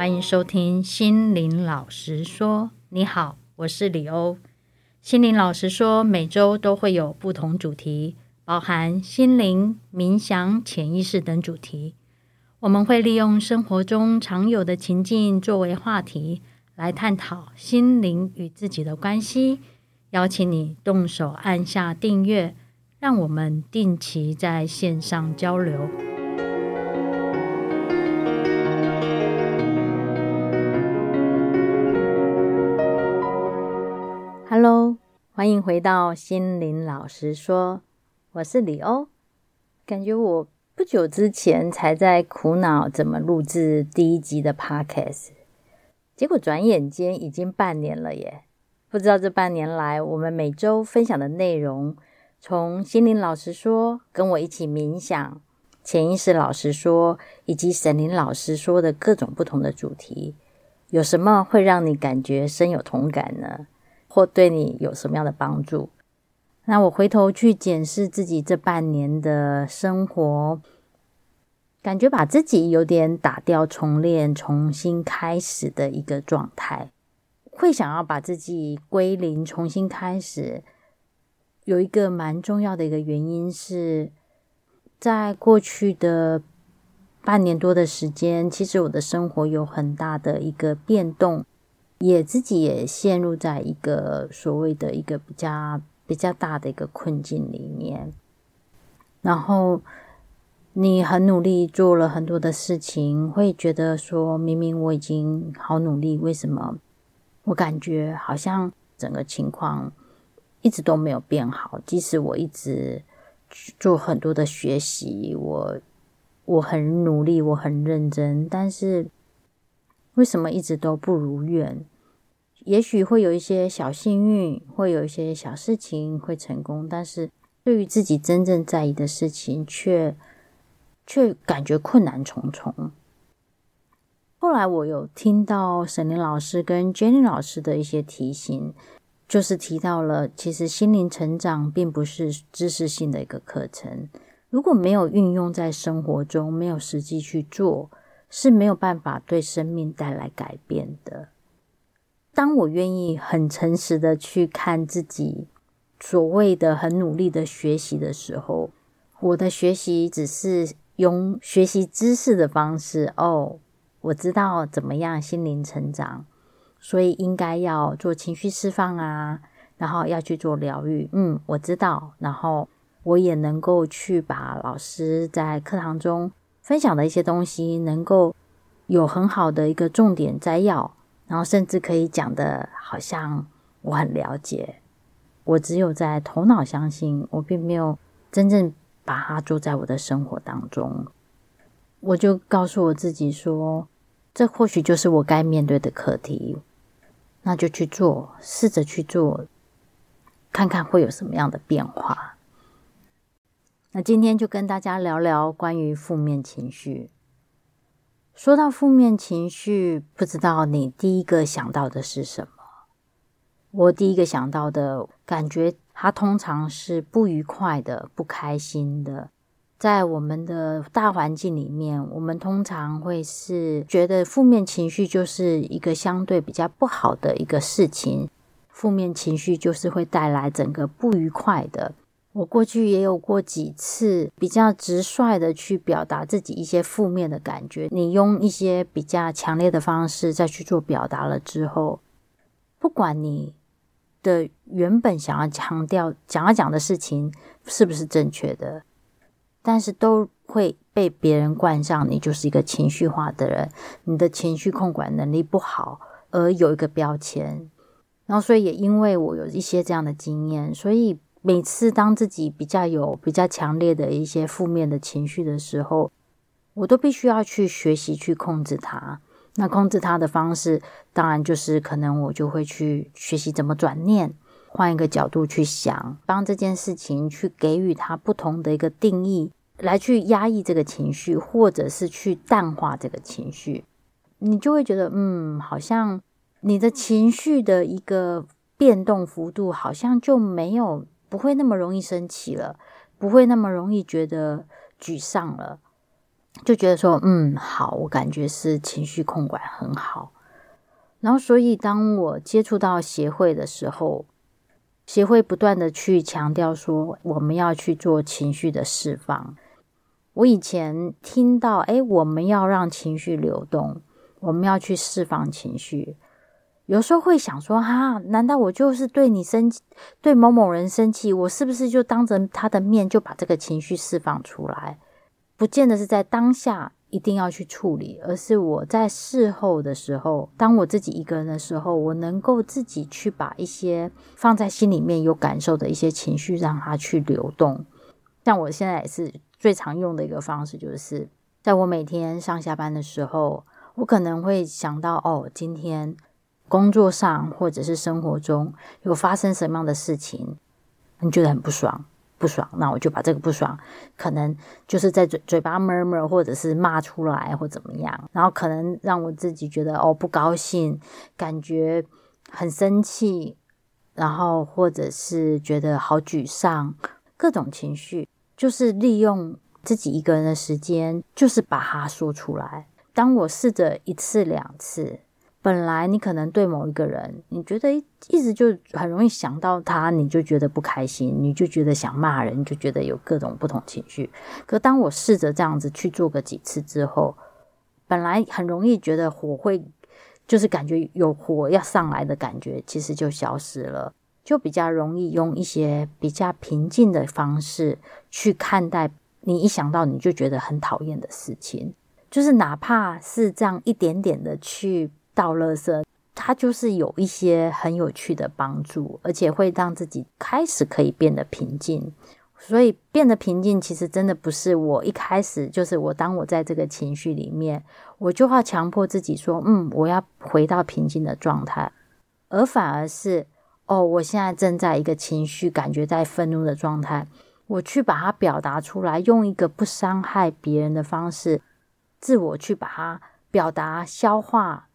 欢迎收听心灵老实说。你好，我是李欧。心灵老实说，每周都会有不同主题，包含心灵、冥想、潜意识等主题。我们会利用生活中常有的情境作为话题，来探讨心灵与自己的关系。邀请你动手按下订阅，让我们定期在线上交流。欢迎回到心灵老实说，我是李欧。感觉我不久之前才在苦恼怎么录制第一集的 Podcast，结果转眼间已经半年了耶。不知道这半年来，我们每周分享的内容，从心灵老实说，跟我一起冥想，潜意识老师说，以及神灵老师说的各种不同的主题，有什么会让你感觉深有同感呢？或对你有什么样的帮助？那我回头去检视自己这半年的生活，感觉把自己有点打掉重练、重新开始的一个状态。会想要把自己归零，重新开始，有一个蛮重要的一个原因是，在过去的半年多的时间，其实我的生活有很大的一个变动，也自己也陷入在一个所谓的一个比较比较大的一个困境里面。然后你很努力做了很多的事情，会觉得说明明我已经好努力，为什么？我感觉好像整个情况一直都没有变好，即使我一直做很多的学习，我我很努力，我很认真，但是为什么一直都不如愿？也许会有一些小幸运，会有一些小事情会成功，但是对于自己真正在意的事情，却却感觉困难重重。后来我有听到沈林老师跟 Jenny 老师的一些提醒，就是提到了，其实心灵成长并不是知识性的一个课程，如果没有运用在生活中，没有实际去做，是没有办法对生命带来改变的。当我愿意很诚实的去看自己所谓的很努力的学习的时候，我的学习只是用学习知识的方式哦。我知道怎么样心灵成长，所以应该要做情绪释放啊，然后要去做疗愈。嗯，我知道，然后我也能够去把老师在课堂中分享的一些东西，能够有很好的一个重点摘要，然后甚至可以讲的好像我很了解。我只有在头脑相信，我并没有真正把它做在我的生活当中。我就告诉我自己说，这或许就是我该面对的课题，那就去做，试着去做，看看会有什么样的变化。那今天就跟大家聊聊关于负面情绪。说到负面情绪，不知道你第一个想到的是什么？我第一个想到的感觉，它通常是不愉快的、不开心的。在我们的大环境里面，我们通常会是觉得负面情绪就是一个相对比较不好的一个事情，负面情绪就是会带来整个不愉快的。我过去也有过几次比较直率的去表达自己一些负面的感觉，你用一些比较强烈的方式再去做表达了之后，不管你的原本想要强调、想要讲的事情是不是正确的。但是都会被别人冠上你就是一个情绪化的人，你的情绪控管能力不好，而有一个标签。然后，所以也因为我有一些这样的经验，所以每次当自己比较有比较强烈的一些负面的情绪的时候，我都必须要去学习去控制它。那控制它的方式，当然就是可能我就会去学习怎么转念。换一个角度去想，帮这件事情去给予它不同的一个定义，来去压抑这个情绪，或者是去淡化这个情绪，你就会觉得，嗯，好像你的情绪的一个变动幅度，好像就没有，不会那么容易生气了，不会那么容易觉得沮丧了。就觉得说，嗯，好，我感觉是情绪控管很好。然后，所以当我接触到协会的时候，协会不断的去强调说，我们要去做情绪的释放。我以前听到，诶，我们要让情绪流动，我们要去释放情绪。有时候会想说，哈，难道我就是对你生气，对某某人生气，我是不是就当着他的面就把这个情绪释放出来？不见得是在当下。一定要去处理，而是我在事后的时候，当我自己一个人的时候，我能够自己去把一些放在心里面有感受的一些情绪，让它去流动。像我现在也是最常用的一个方式，就是在我每天上下班的时候，我可能会想到，哦，今天工作上或者是生活中有发生什么样的事情，你觉得很不爽。不爽，那我就把这个不爽，可能就是在嘴嘴巴 murmur，或者是骂出来，或怎么样，然后可能让我自己觉得哦不高兴，感觉很生气，然后或者是觉得好沮丧，各种情绪，就是利用自己一个人的时间，就是把它说出来。当我试着一次两次。本来你可能对某一个人，你觉得一直就很容易想到他，你就觉得不开心，你就觉得想骂人，就觉得有各种不同情绪。可当我试着这样子去做个几次之后，本来很容易觉得火会，就是感觉有火要上来的感觉，其实就消失了，就比较容易用一些比较平静的方式去看待你一想到你就觉得很讨厌的事情，就是哪怕是这样一点点的去。倒垃圾，它就是有一些很有趣的帮助，而且会让自己开始可以变得平静。所以变得平静，其实真的不是我一开始就是我。当我在这个情绪里面，我就要强迫自己说：“嗯，我要回到平静的状态。”而反而是哦，我现在正在一个情绪，感觉在愤怒的状态，我去把它表达出来，用一个不伤害别人的方式，自我去把它表达、消化。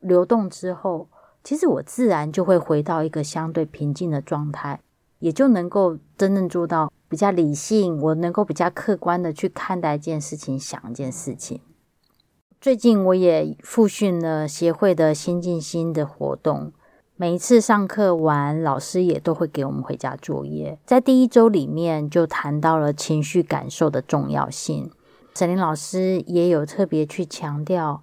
流动之后，其实我自然就会回到一个相对平静的状态，也就能够真正做到比较理性。我能够比较客观的去看待一件事情，想一件事情。最近我也复训了协会的心静心的活动，每一次上课完，老师也都会给我们回家作业。在第一周里面就谈到了情绪感受的重要性，沈林老师也有特别去强调。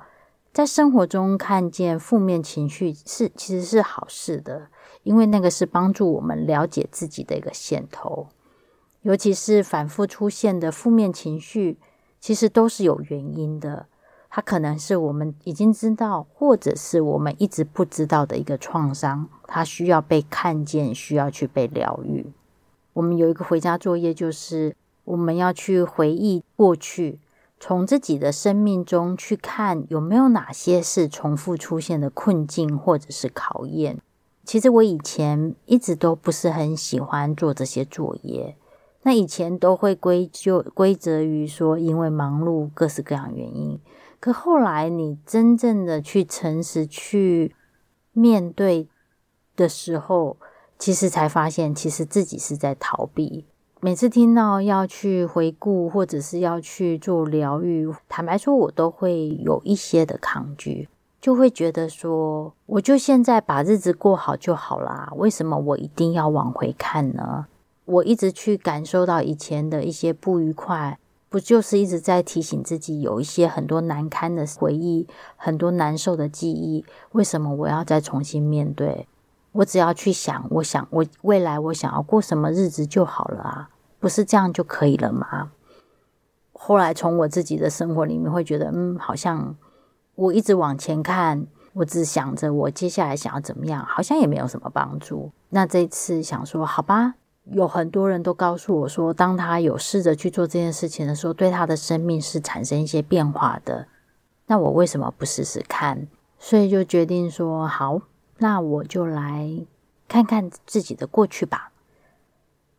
在生活中看见负面情绪是其实是好事的，因为那个是帮助我们了解自己的一个线头。尤其是反复出现的负面情绪，其实都是有原因的。它可能是我们已经知道，或者是我们一直不知道的一个创伤，它需要被看见，需要去被疗愈。我们有一个回家作业，就是我们要去回忆过去。从自己的生命中去看有没有哪些是重复出现的困境或者是考验。其实我以前一直都不是很喜欢做这些作业，那以前都会归咎归责于说因为忙碌各式各样原因。可后来你真正的去诚实去面对的时候，其实才发现其实自己是在逃避。每次听到要去回顾或者是要去做疗愈，坦白说，我都会有一些的抗拒，就会觉得说，我就现在把日子过好就好啦，为什么我一定要往回看呢？我一直去感受到以前的一些不愉快，不就是一直在提醒自己有一些很多难堪的回忆，很多难受的记忆，为什么我要再重新面对？我只要去想，我想我未来我想要过什么日子就好了啊，不是这样就可以了吗？后来从我自己的生活里面会觉得，嗯，好像我一直往前看，我只想着我接下来想要怎么样，好像也没有什么帮助。那这次想说，好吧，有很多人都告诉我说，当他有试着去做这件事情的时候，对他的生命是产生一些变化的。那我为什么不试试看？所以就决定说好。那我就来看看自己的过去吧。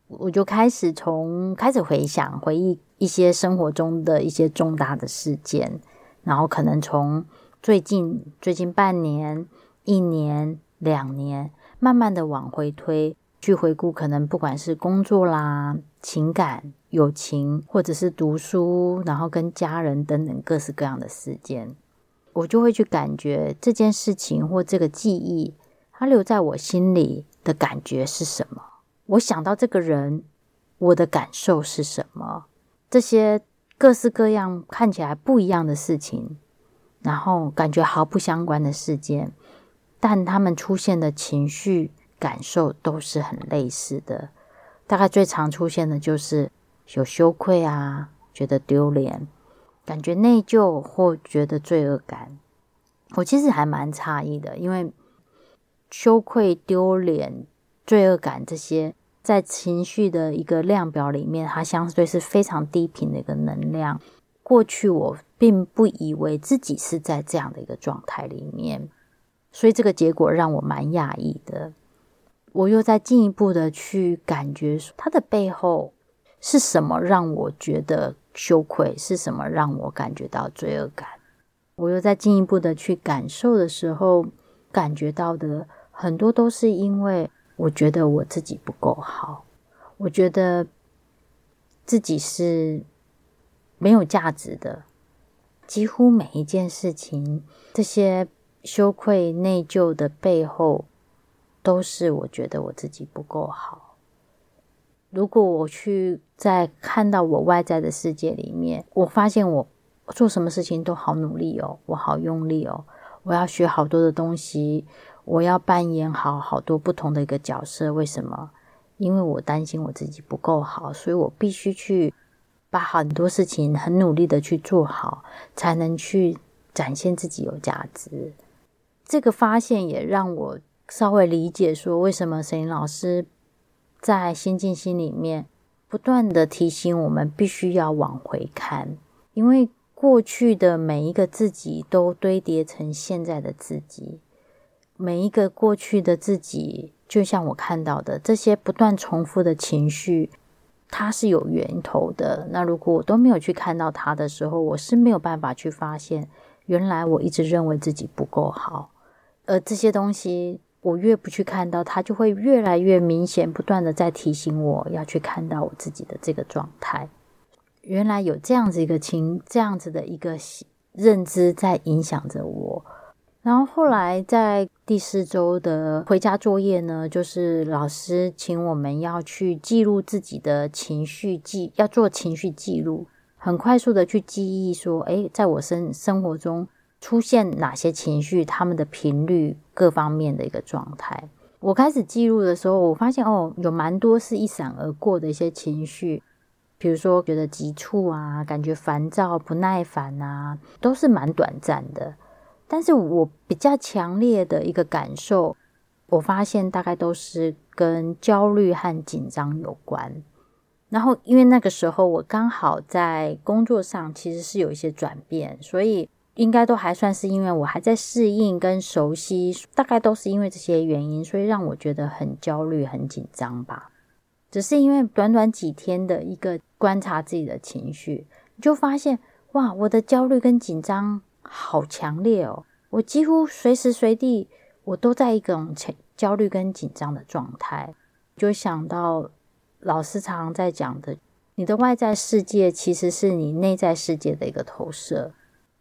我就开始从开始回想、回忆一些生活中的一些重大的事件，然后可能从最近、最近半年、一年、两年，慢慢的往回推，去回顾，可能不管是工作啦、情感、友情，或者是读书，然后跟家人等等各式各样的事件，我就会去感觉这件事情或这个记忆，它留在我心里的感觉是什么？我想到这个人，我的感受是什么？这些各式各样看起来不一样的事情，然后感觉毫不相关的事件，但他们出现的情绪。感受都是很类似的，大概最常出现的就是有羞愧啊，觉得丢脸，感觉内疚或觉得罪恶感。我其实还蛮诧异的，因为羞愧、丢脸、罪恶感这些，在情绪的一个量表里面，它相对是非常低频的一个能量。过去我并不以为自己是在这样的一个状态里面，所以这个结果让我蛮讶异的。我又再进一步的去感觉，它的背后是什么让我觉得羞愧？是什么让我感觉到罪恶感？我又再进一步的去感受的时候，感觉到的很多都是因为我觉得我自己不够好，我觉得自己是没有价值的。几乎每一件事情，这些羞愧、内疚的背后。都是我觉得我自己不够好。如果我去在看到我外在的世界里面，我发现我做什么事情都好努力哦，我好用力哦，我要学好多的东西，我要扮演好好多不同的一个角色。为什么？因为我担心我自己不够好，所以我必须去把很多事情很努力的去做好，才能去展现自己有价值。这个发现也让我。稍微理解说，为什么沈伶老师在先进心里面不断的提醒我们，必须要往回看，因为过去的每一个自己都堆叠成现在的自己，每一个过去的自己，就像我看到的这些不断重复的情绪，它是有源头的。那如果我都没有去看到它的时候，我是没有办法去发现，原来我一直认为自己不够好，而这些东西。我越不去看到它，就会越来越明显，不断的在提醒我要去看到我自己的这个状态。原来有这样子一个情，这样子的一个认知在影响着我。然后后来在第四周的回家作业呢，就是老师请我们要去记录自己的情绪记，要做情绪记录，很快速的去记忆说，诶，在我生生活中。出现哪些情绪，他们的频率各方面的一个状态。我开始记录的时候，我发现哦，有蛮多是一闪而过的一些情绪，比如说觉得急促啊，感觉烦躁、不耐烦啊，都是蛮短暂的。但是我比较强烈的一个感受，我发现大概都是跟焦虑和紧张有关。然后因为那个时候我刚好在工作上其实是有一些转变，所以。应该都还算是因为我还在适应跟熟悉，大概都是因为这些原因，所以让我觉得很焦虑、很紧张吧。只是因为短短几天的一个观察自己的情绪，你就发现哇，我的焦虑跟紧张好强烈哦！我几乎随时随地我都在一种焦虑跟紧张的状态，就想到老师常常在讲的，你的外在世界其实是你内在世界的一个投射。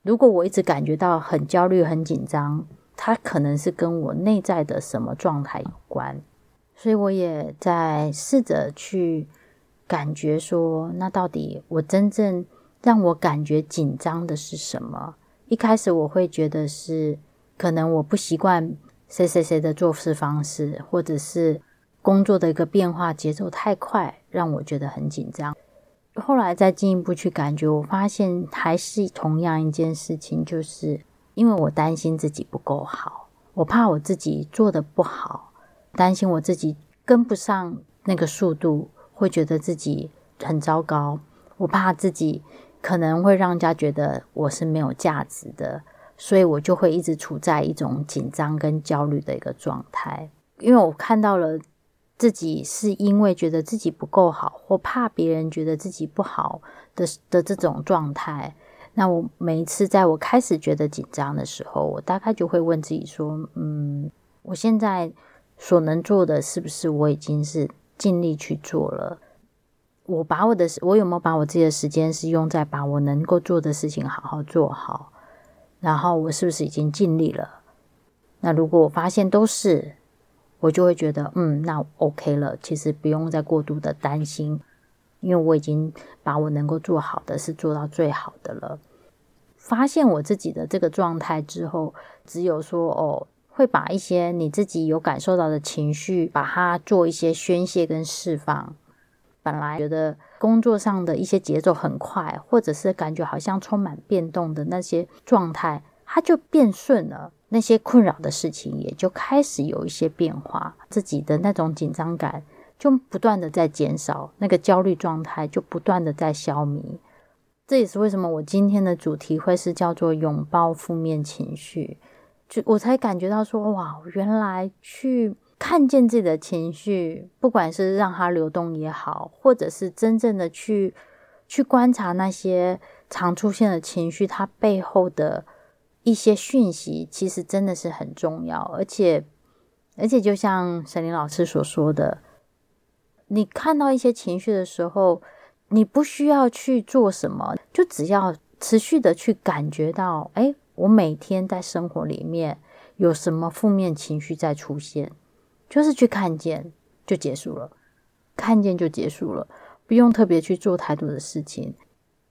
如果我一直感觉到很焦虑、很紧张，它可能是跟我内在的什么状态有关。所以我也在试着去感觉说，那到底我真正让我感觉紧张的是什么？一开始我会觉得是可能我不习惯谁谁谁的做事方式，或者是工作的一个变化节奏太快，让我觉得很紧张。后来再进一步去感觉，我发现还是同样一件事情，就是因为我担心自己不够好，我怕我自己做的不好，担心我自己跟不上那个速度，会觉得自己很糟糕。我怕自己可能会让人家觉得我是没有价值的，所以我就会一直处在一种紧张跟焦虑的一个状态，因为我看到了。自己是因为觉得自己不够好，或怕别人觉得自己不好的的这种状态。那我每一次在我开始觉得紧张的时候，我大概就会问自己说：“嗯，我现在所能做的是不是我已经是尽力去做了？我把我的我有没有把我自己的时间是用在把我能够做的事情好好做好？然后我是不是已经尽力了？那如果我发现都是，我就会觉得嗯，那 OK 了。其实不用再过度的担心，因为我已经把我能够做好的是做到最好的了。发现我自己的这个状态之后，只有说哦，会把一些你自己有感受到的情绪，把它做一些宣泄跟释放。本来觉得工作上的一些节奏很快，或者是感觉好像充满变动的那些状态，它就变顺了。那些困扰的事情也就开始有一些变化，自己的那种紧张感就不断的在减少，那个焦虑状态就不断的在消弭。这也是为什么我今天的主题会是叫做拥抱负面情绪，就我才感觉到说，哇，原来去看见自己的情绪，不管是让它流动也好，或者是真正的去去观察那些常出现的情绪，它背后的。一些讯息其实真的是很重要，而且，而且就像沈伶老师所说的，你看到一些情绪的时候，你不需要去做什么，就只要持续的去感觉到，哎，我每天在生活里面有什么负面情绪在出现，就是去看见就结束了，看见就结束了，不用特别去做太多的事情，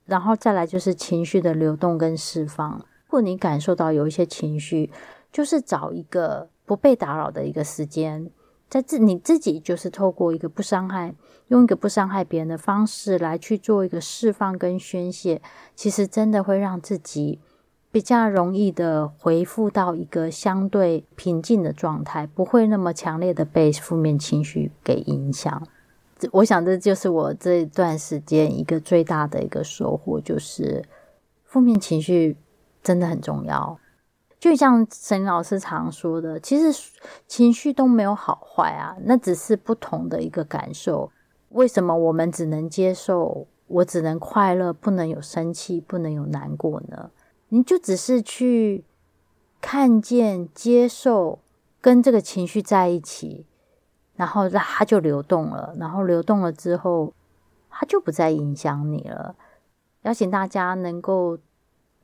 然后再来就是情绪的流动跟释放。如果你感受到有一些情绪，就是找一个不被打扰的一个时间，在自你自己就是透过一个不伤害，用一个不伤害别人的方式来去做一个释放跟宣泄，其实真的会让自己比较容易的回复到一个相对平静的状态，不会那么强烈的被负面情绪给影响。我想这就是我这段时间一个最大的一个收获，就是负面情绪。真的很重要，就像沈老师常说的，其实情绪都没有好坏啊，那只是不同的一个感受。为什么我们只能接受，我只能快乐，不能有生气，不能有难过呢？你就只是去看见、接受，跟这个情绪在一起，然后它就流动了，然后流动了之后，它就不再影响你了。邀请大家能够。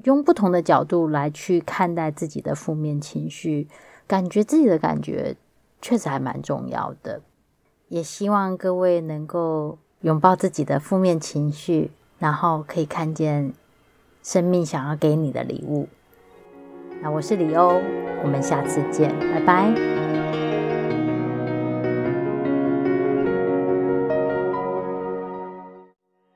用不同的角度来去看待自己的负面情绪，感觉自己的感觉确实还蛮重要的。也希望各位能够拥抱自己的负面情绪，然后可以看见生命想要给你的礼物。那我是李欧，我们下次见，拜拜。